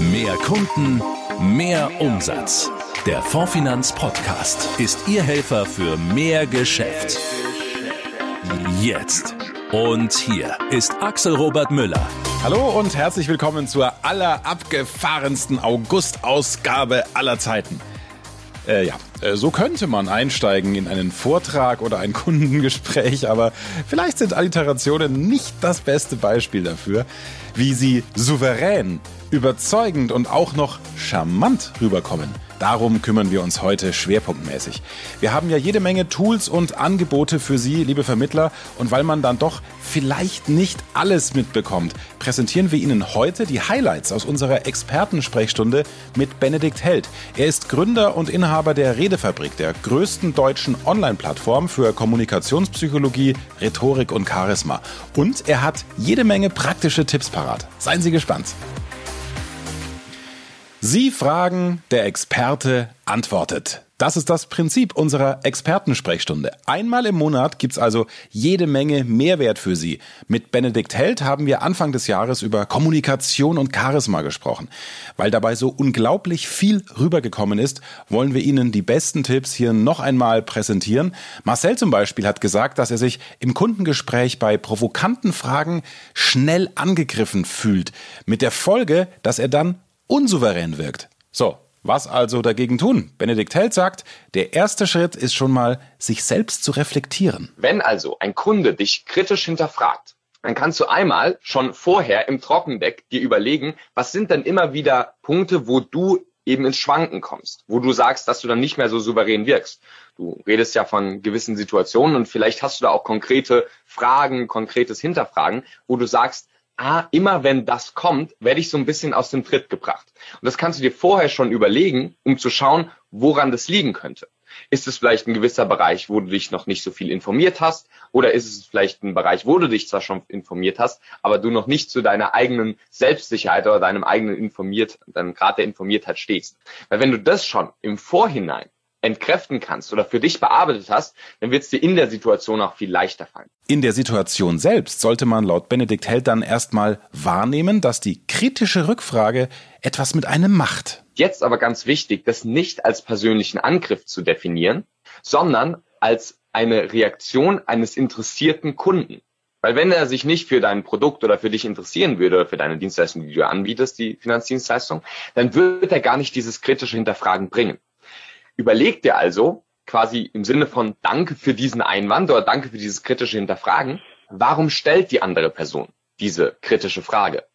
Mehr Kunden, mehr Umsatz. Der Fondfinanz Podcast ist Ihr Helfer für mehr Geschäft. Jetzt. Und hier ist Axel Robert Müller. Hallo und herzlich willkommen zur allerabgefahrensten August-Ausgabe aller Zeiten. Äh, ja, äh, so könnte man einsteigen in einen Vortrag oder ein Kundengespräch, aber vielleicht sind Alliterationen nicht das beste Beispiel dafür, wie sie souverän, überzeugend und auch noch charmant rüberkommen. Darum kümmern wir uns heute schwerpunktmäßig. Wir haben ja jede Menge Tools und Angebote für Sie, liebe Vermittler, und weil man dann doch vielleicht nicht alles mitbekommt, präsentieren wir Ihnen heute die Highlights aus unserer Expertensprechstunde mit Benedikt Held. Er ist Gründer und Inhaber der Redefabrik, der größten deutschen Online-Plattform für Kommunikationspsychologie, Rhetorik und Charisma. Und er hat jede Menge praktische Tipps parat. Seien Sie gespannt. Sie fragen, der Experte antwortet. Das ist das Prinzip unserer Expertensprechstunde. Einmal im Monat gibt's also jede Menge Mehrwert für Sie. Mit Benedikt Held haben wir Anfang des Jahres über Kommunikation und Charisma gesprochen. Weil dabei so unglaublich viel rübergekommen ist, wollen wir Ihnen die besten Tipps hier noch einmal präsentieren. Marcel zum Beispiel hat gesagt, dass er sich im Kundengespräch bei provokanten Fragen schnell angegriffen fühlt. Mit der Folge, dass er dann unsouverän wirkt. So, was also dagegen tun? Benedikt Held sagt, der erste Schritt ist schon mal, sich selbst zu reflektieren. Wenn also ein Kunde dich kritisch hinterfragt, dann kannst du einmal schon vorher im Trockendeck dir überlegen, was sind denn immer wieder Punkte, wo du eben ins Schwanken kommst, wo du sagst, dass du dann nicht mehr so souverän wirkst. Du redest ja von gewissen Situationen und vielleicht hast du da auch konkrete Fragen, konkretes Hinterfragen, wo du sagst, ah, immer wenn das kommt, werde ich so ein bisschen aus dem Tritt gebracht. Und das kannst du dir vorher schon überlegen, um zu schauen, woran das liegen könnte. Ist es vielleicht ein gewisser Bereich, wo du dich noch nicht so viel informiert hast? Oder ist es vielleicht ein Bereich, wo du dich zwar schon informiert hast, aber du noch nicht zu deiner eigenen Selbstsicherheit oder deinem eigenen informiert, deinem Grad der Informiertheit stehst? Weil wenn du das schon im Vorhinein entkräften kannst oder für dich bearbeitet hast, dann wird es dir in der Situation auch viel leichter fallen. In der Situation selbst sollte man laut Benedikt Held dann erstmal wahrnehmen, dass die kritische Rückfrage etwas mit einem macht. Jetzt aber ganz wichtig, das nicht als persönlichen Angriff zu definieren, sondern als eine Reaktion eines interessierten Kunden. Weil wenn er sich nicht für dein Produkt oder für dich interessieren würde oder für deine Dienstleistung, die du anbietest, die Finanzdienstleistung, dann wird er gar nicht dieses kritische Hinterfragen bringen. Überleg dir also quasi im Sinne von Danke für diesen Einwand oder Danke für dieses kritische Hinterfragen, warum stellt die andere Person diese kritische Frage?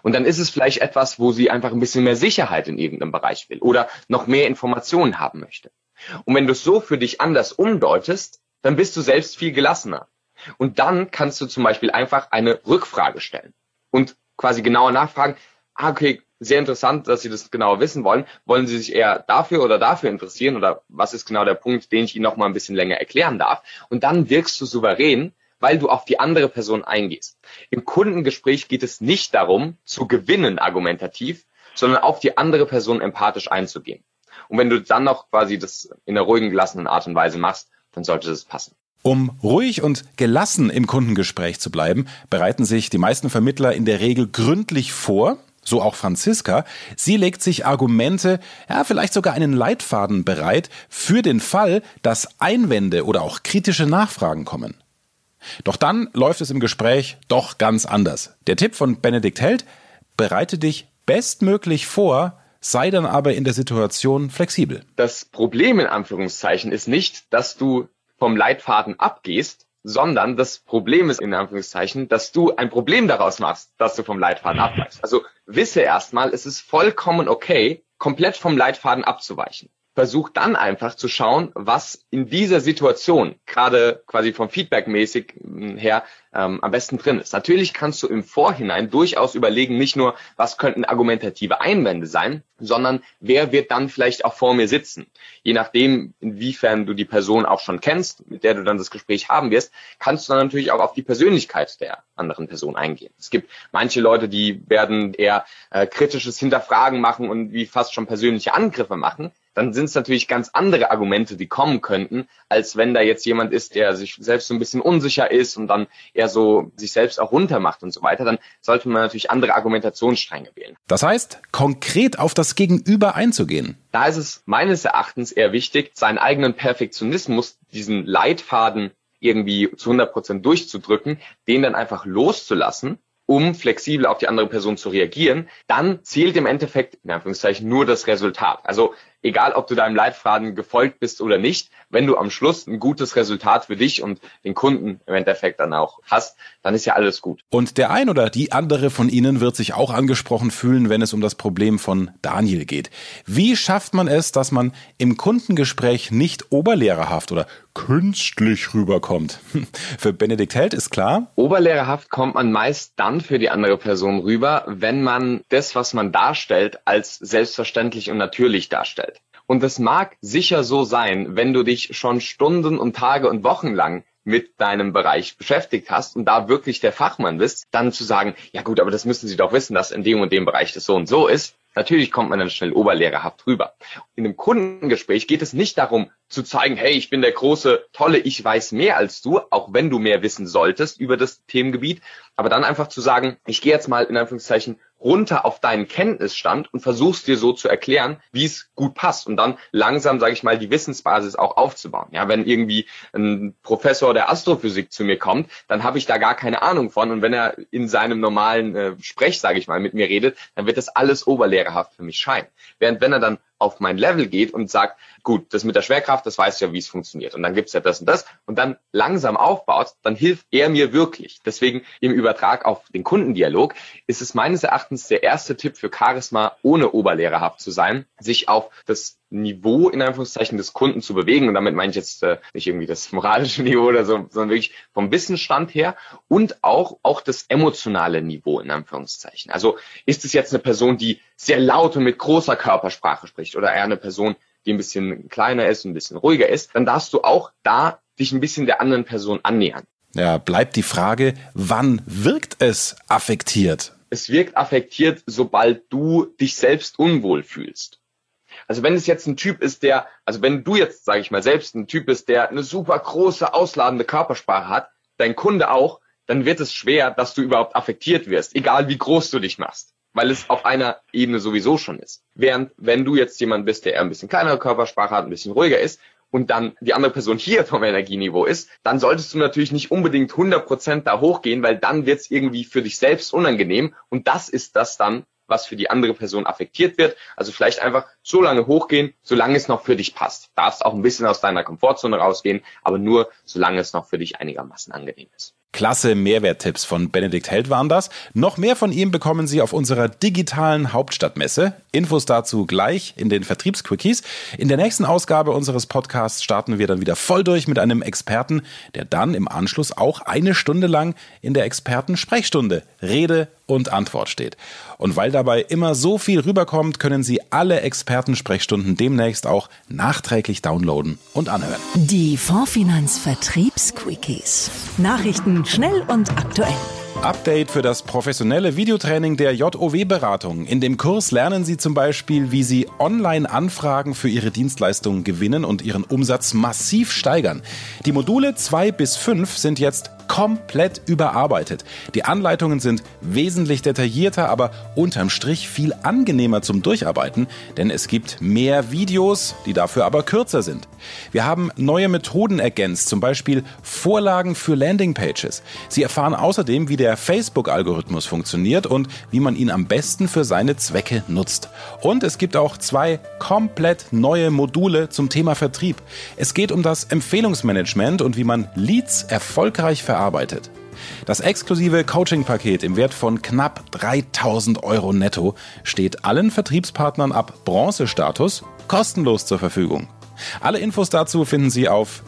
Und dann ist es vielleicht etwas, wo sie einfach ein bisschen mehr Sicherheit in irgendeinem Bereich will oder noch mehr Informationen haben möchte. Und wenn du es so für dich anders umdeutest, dann bist du selbst viel gelassener. Und dann kannst du zum Beispiel einfach eine Rückfrage stellen und quasi genauer nachfragen, ah, okay, sehr interessant, dass Sie das genau wissen wollen. Wollen Sie sich eher dafür oder dafür interessieren oder was ist genau der Punkt, den ich Ihnen noch mal ein bisschen länger erklären darf? Und dann wirkst du souverän, weil du auf die andere Person eingehst. Im Kundengespräch geht es nicht darum, zu gewinnen argumentativ, sondern auf die andere Person empathisch einzugehen. Und wenn du dann noch quasi das in einer ruhigen, gelassenen Art und Weise machst, dann sollte das passen. Um ruhig und gelassen im Kundengespräch zu bleiben, bereiten sich die meisten Vermittler in der Regel gründlich vor so auch Franziska. Sie legt sich Argumente, ja, vielleicht sogar einen Leitfaden bereit für den Fall, dass Einwände oder auch kritische Nachfragen kommen. Doch dann läuft es im Gespräch doch ganz anders. Der Tipp von Benedikt Held, bereite dich bestmöglich vor, sei dann aber in der Situation flexibel. Das Problem in Anführungszeichen ist nicht, dass du vom Leitfaden abgehst, sondern das Problem ist in Anführungszeichen, dass du ein Problem daraus machst, dass du vom Leitfaden abweichst. Also wisse erstmal, es ist vollkommen okay, komplett vom Leitfaden abzuweichen versuch dann einfach zu schauen, was in dieser Situation, gerade quasi vom Feedback-mäßig hm, her, ähm, am besten drin ist. Natürlich kannst du im Vorhinein durchaus überlegen, nicht nur, was könnten argumentative Einwände sein, sondern wer wird dann vielleicht auch vor mir sitzen. Je nachdem, inwiefern du die Person auch schon kennst, mit der du dann das Gespräch haben wirst, kannst du dann natürlich auch auf die Persönlichkeit der anderen Person eingehen. Es gibt manche Leute, die werden eher äh, kritisches Hinterfragen machen und wie fast schon persönliche Angriffe machen dann sind es natürlich ganz andere Argumente, die kommen könnten, als wenn da jetzt jemand ist, der sich selbst so ein bisschen unsicher ist und dann eher so sich selbst auch runtermacht und so weiter. Dann sollte man natürlich andere Argumentationsstränge wählen. Das heißt, konkret auf das Gegenüber einzugehen. Da ist es meines Erachtens eher wichtig, seinen eigenen Perfektionismus, diesen Leitfaden irgendwie zu 100 Prozent durchzudrücken, den dann einfach loszulassen um flexibel auf die andere Person zu reagieren, dann zählt im Endeffekt in Anführungszeichen nur das Resultat. Also egal, ob du deinem Leitfaden gefolgt bist oder nicht, wenn du am Schluss ein gutes Resultat für dich und den Kunden im Endeffekt dann auch hast, dann ist ja alles gut. Und der ein oder die andere von Ihnen wird sich auch angesprochen fühlen, wenn es um das Problem von Daniel geht. Wie schafft man es, dass man im Kundengespräch nicht oberlehrerhaft oder künstlich rüberkommt? Für Benedikt Held ist klar. Oberlehrerhaft kommt man meist dann für die andere Person rüber, wenn man das, was man darstellt, als selbstverständlich und natürlich darstellt. Und es mag sicher so sein, wenn du dich schon Stunden und Tage und Wochen lang mit deinem Bereich beschäftigt hast und da wirklich der Fachmann bist, dann zu sagen, ja gut, aber das müssen Sie doch wissen, dass in dem und dem Bereich das so und so ist. Natürlich kommt man dann schnell oberlehrerhaft rüber. In einem Kundengespräch geht es nicht darum zu zeigen, hey, ich bin der große, tolle, ich weiß mehr als du, auch wenn du mehr wissen solltest über das Themengebiet, aber dann einfach zu sagen, ich gehe jetzt mal in Anführungszeichen runter auf deinen Kenntnisstand und versuchst dir so zu erklären, wie es gut passt und dann langsam, sage ich mal, die Wissensbasis auch aufzubauen. Ja, wenn irgendwie ein Professor der Astrophysik zu mir kommt, dann habe ich da gar keine Ahnung von und wenn er in seinem normalen äh, Sprech, sage ich mal, mit mir redet, dann wird das alles oberlehrerhaft für mich scheinen. Während wenn er dann auf mein Level geht und sagt, gut, das mit der Schwerkraft, das weißt du ja, wie es funktioniert. Und dann gibt's ja das und das und dann langsam aufbaut, dann hilft er mir wirklich. Deswegen im Übertrag auf den Kundendialog ist es meines Erachtens der erste Tipp für Charisma, ohne oberlehrerhaft zu sein, sich auf das Niveau in Anführungszeichen des Kunden zu bewegen. Und damit meine ich jetzt äh, nicht irgendwie das moralische Niveau oder so, sondern wirklich vom Wissensstand her und auch, auch das emotionale Niveau in Anführungszeichen. Also ist es jetzt eine Person, die sehr laut und mit großer Körpersprache spricht oder eher eine Person, die ein bisschen kleiner ist, ein bisschen ruhiger ist, dann darfst du auch da dich ein bisschen der anderen Person annähern. Ja, bleibt die Frage, wann wirkt es affektiert? Es wirkt affektiert, sobald du dich selbst unwohl fühlst. Also wenn es jetzt ein Typ ist, der, also wenn du jetzt, sage ich mal, selbst ein Typ bist, der eine super große, ausladende Körpersprache hat, dein Kunde auch, dann wird es schwer, dass du überhaupt affektiert wirst, egal wie groß du dich machst, weil es auf einer Ebene sowieso schon ist. Während wenn du jetzt jemand bist, der eher ein bisschen kleinere Körpersprache hat, ein bisschen ruhiger ist und dann die andere Person hier vom Energieniveau ist, dann solltest du natürlich nicht unbedingt 100% da hochgehen, weil dann wird es irgendwie für dich selbst unangenehm und das ist das dann, was für die andere Person affektiert wird. Also vielleicht einfach so lange hochgehen, solange es noch für dich passt. Darfst auch ein bisschen aus deiner Komfortzone rausgehen, aber nur solange es noch für dich einigermaßen angenehm ist. Klasse Mehrwerttipps von Benedikt Held waren das. Noch mehr von ihm bekommen Sie auf unserer digitalen Hauptstadtmesse. Infos dazu gleich in den Vertriebsquickies. In der nächsten Ausgabe unseres Podcasts starten wir dann wieder voll durch mit einem Experten, der dann im Anschluss auch eine Stunde lang in der Experten-Sprechstunde Rede und Antwort steht. Und weil dabei immer so viel rüberkommt, können Sie alle Expertensprechstunden demnächst auch nachträglich downloaden und anhören. Die Fondsfinanz Vertriebsquickies. Nachrichten schnell und aktuell. Update für das professionelle Videotraining der JOW-Beratung. In dem Kurs lernen Sie zum Beispiel, wie Sie Online-Anfragen für Ihre Dienstleistungen gewinnen und Ihren Umsatz massiv steigern. Die Module 2 bis 5 sind jetzt komplett überarbeitet. Die Anleitungen sind wesentlich detaillierter, aber unterm Strich viel angenehmer zum Durcharbeiten, denn es gibt mehr Videos, die dafür aber kürzer sind. Wir haben neue Methoden ergänzt, zum Beispiel Vorlagen für Landingpages. Sie erfahren außerdem, wie der Facebook-Algorithmus funktioniert und wie man ihn am besten für seine Zwecke nutzt. Und es gibt auch zwei komplett neue Module zum Thema Vertrieb. Es geht um das Empfehlungsmanagement und wie man Leads erfolgreich verarbeitet. Das exklusive Coaching-Paket im Wert von knapp 3000 Euro netto steht allen Vertriebspartnern ab Bronzestatus kostenlos zur Verfügung. Alle Infos dazu finden Sie auf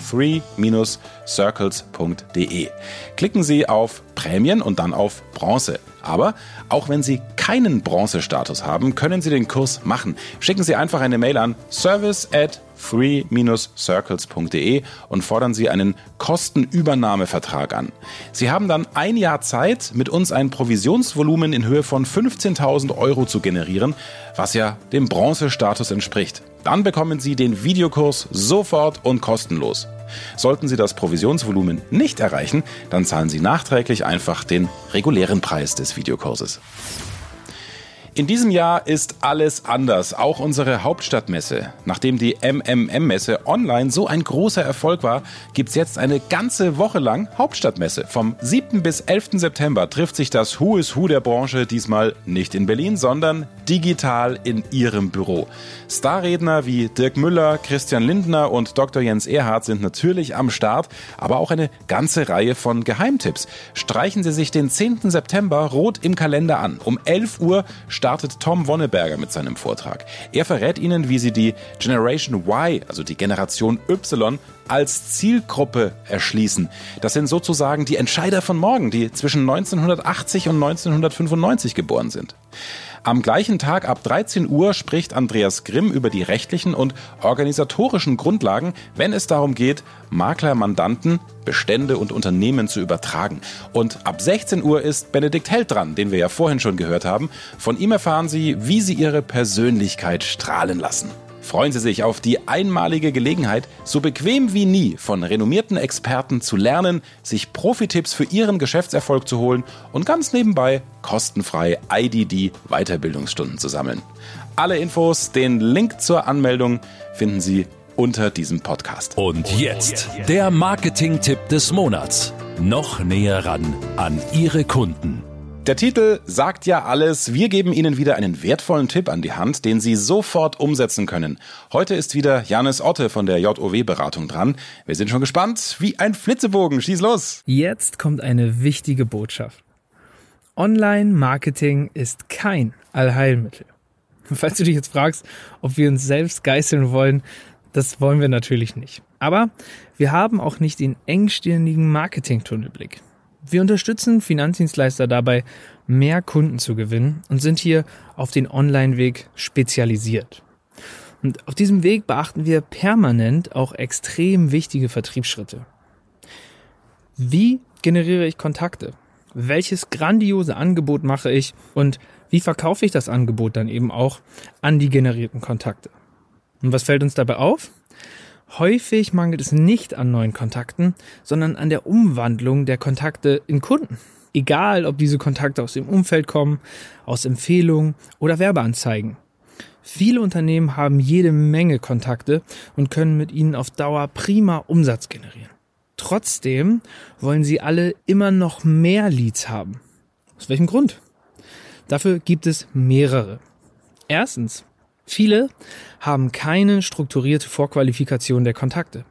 www.3-circles.de. Klicken Sie auf Prämien und dann auf Bronze. Aber auch wenn Sie keinen Bronzestatus haben, können Sie den Kurs machen. Schicken Sie einfach eine Mail an service at free-circles.de und fordern Sie einen Kostenübernahmevertrag an. Sie haben dann ein Jahr Zeit, mit uns ein Provisionsvolumen in Höhe von 15.000 Euro zu generieren, was ja dem Bronzestatus entspricht. Dann bekommen Sie den Videokurs sofort und kostenlos. Sollten Sie das Provisionsvolumen nicht erreichen, dann zahlen Sie nachträglich einfach den regulären Preis des Videokurses. In diesem Jahr ist alles anders, auch unsere Hauptstadtmesse. Nachdem die MMM-Messe online so ein großer Erfolg war, gibt's jetzt eine ganze Woche lang Hauptstadtmesse. Vom 7. bis 11. September trifft sich das Who is Who der Branche diesmal nicht in Berlin, sondern digital in ihrem Büro. Starredner wie Dirk Müller, Christian Lindner und Dr. Jens Erhardt sind natürlich am Start, aber auch eine ganze Reihe von Geheimtipps. Streichen Sie sich den 10. September rot im Kalender an. Um 11 Uhr startet Tom Wonneberger mit seinem Vortrag. Er verrät Ihnen, wie Sie die Generation Y, also die Generation Y, als Zielgruppe erschließen. Das sind sozusagen die Entscheider von morgen, die zwischen 1980 und 1995 geboren sind. Am gleichen Tag ab 13 Uhr spricht Andreas Grimm über die rechtlichen und organisatorischen Grundlagen, wenn es darum geht, Makler, Mandanten, Bestände und Unternehmen zu übertragen. Und ab 16 Uhr ist Benedikt Held dran, den wir ja vorhin schon gehört haben. Von ihm erfahren Sie, wie Sie Ihre Persönlichkeit strahlen lassen. Freuen Sie sich auf die einmalige Gelegenheit, so bequem wie nie von renommierten Experten zu lernen, sich Profitipps für Ihren Geschäftserfolg zu holen und ganz nebenbei kostenfrei IDD Weiterbildungsstunden zu sammeln. Alle Infos, den Link zur Anmeldung finden Sie unter diesem Podcast. Und jetzt der Marketing-Tipp des Monats. Noch näher ran an Ihre Kunden. Der Titel sagt ja alles. Wir geben Ihnen wieder einen wertvollen Tipp an die Hand, den Sie sofort umsetzen können. Heute ist wieder Janis Otte von der JOW-Beratung dran. Wir sind schon gespannt. Wie ein Flitzebogen. Schieß los. Jetzt kommt eine wichtige Botschaft. Online-Marketing ist kein Allheilmittel. Falls du dich jetzt fragst, ob wir uns selbst geißeln wollen, das wollen wir natürlich nicht. Aber wir haben auch nicht den engstirnigen Marketing-Tunnelblick. Wir unterstützen Finanzdienstleister dabei, mehr Kunden zu gewinnen und sind hier auf den Online-Weg spezialisiert. Und auf diesem Weg beachten wir permanent auch extrem wichtige Vertriebsschritte. Wie generiere ich Kontakte? Welches grandiose Angebot mache ich und wie verkaufe ich das Angebot dann eben auch an die generierten Kontakte? Und was fällt uns dabei auf? Häufig mangelt es nicht an neuen Kontakten, sondern an der Umwandlung der Kontakte in Kunden. Egal, ob diese Kontakte aus dem Umfeld kommen, aus Empfehlungen oder Werbeanzeigen. Viele Unternehmen haben jede Menge Kontakte und können mit ihnen auf Dauer prima Umsatz generieren. Trotzdem wollen sie alle immer noch mehr Leads haben. Aus welchem Grund? Dafür gibt es mehrere. Erstens, Viele haben keine strukturierte Vorqualifikation der Kontakte.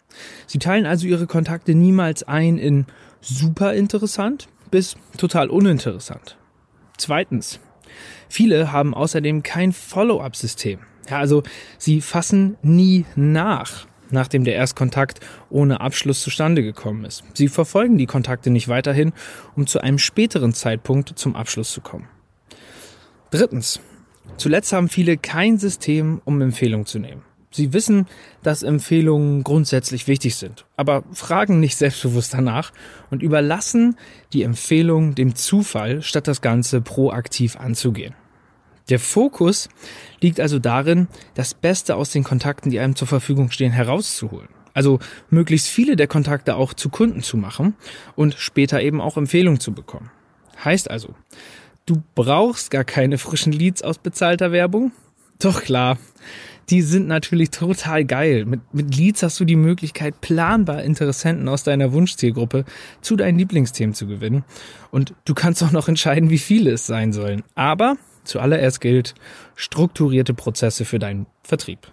Sie teilen also ihre Kontakte niemals ein in super interessant bis total uninteressant. Zweitens. Viele haben außerdem kein Follow-up-System. Ja, also sie fassen nie nach, nachdem der Erstkontakt ohne Abschluss zustande gekommen ist. Sie verfolgen die Kontakte nicht weiterhin, um zu einem späteren Zeitpunkt zum Abschluss zu kommen. Drittens. Zuletzt haben viele kein System, um Empfehlungen zu nehmen. Sie wissen, dass Empfehlungen grundsätzlich wichtig sind, aber fragen nicht selbstbewusst danach und überlassen die Empfehlung dem Zufall, statt das Ganze proaktiv anzugehen. Der Fokus liegt also darin, das Beste aus den Kontakten, die einem zur Verfügung stehen, herauszuholen. Also möglichst viele der Kontakte auch zu Kunden zu machen und später eben auch Empfehlungen zu bekommen. Heißt also, Du brauchst gar keine frischen Leads aus bezahlter Werbung? Doch klar. Die sind natürlich total geil. Mit, mit Leads hast du die Möglichkeit, planbar Interessenten aus deiner Wunschzielgruppe zu deinen Lieblingsthemen zu gewinnen. Und du kannst auch noch entscheiden, wie viele es sein sollen. Aber zuallererst gilt strukturierte Prozesse für deinen Vertrieb.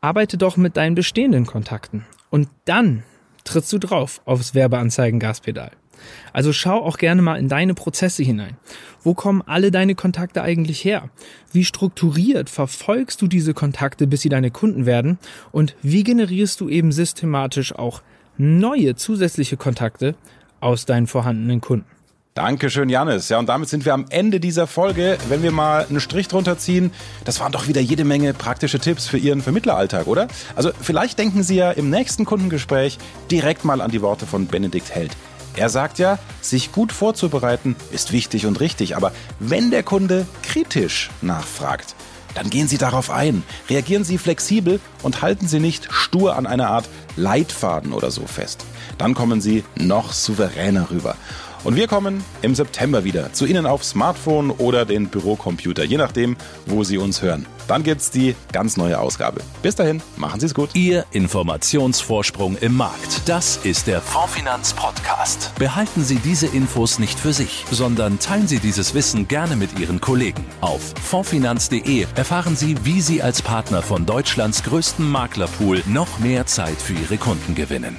Arbeite doch mit deinen bestehenden Kontakten. Und dann trittst du drauf aufs Werbeanzeigen-Gaspedal. Also schau auch gerne mal in deine Prozesse hinein. Wo kommen alle deine Kontakte eigentlich her? Wie strukturiert verfolgst du diese Kontakte, bis sie deine Kunden werden? Und wie generierst du eben systematisch auch neue zusätzliche Kontakte aus deinen vorhandenen Kunden? Dankeschön, Janis. Ja, und damit sind wir am Ende dieser Folge. Wenn wir mal einen Strich drunter ziehen, das waren doch wieder jede Menge praktische Tipps für Ihren Vermittleralltag, oder? Also vielleicht denken Sie ja im nächsten Kundengespräch direkt mal an die Worte von Benedikt Held. Er sagt ja, sich gut vorzubereiten ist wichtig und richtig, aber wenn der Kunde kritisch nachfragt, dann gehen Sie darauf ein, reagieren Sie flexibel und halten Sie nicht stur an einer Art Leitfaden oder so fest. Dann kommen Sie noch souveräner rüber. Und wir kommen im September wieder zu Ihnen auf Smartphone oder den Bürocomputer, je nachdem, wo Sie uns hören. Dann gibt's die ganz neue Ausgabe. Bis dahin, machen Sie es gut. Ihr Informationsvorsprung im Markt. Das ist der Fondfinanz Podcast. Behalten Sie diese Infos nicht für sich, sondern teilen Sie dieses Wissen gerne mit Ihren Kollegen. Auf fondfinanz.de erfahren Sie, wie Sie als Partner von Deutschlands größtem Maklerpool noch mehr Zeit für Ihre Kunden gewinnen.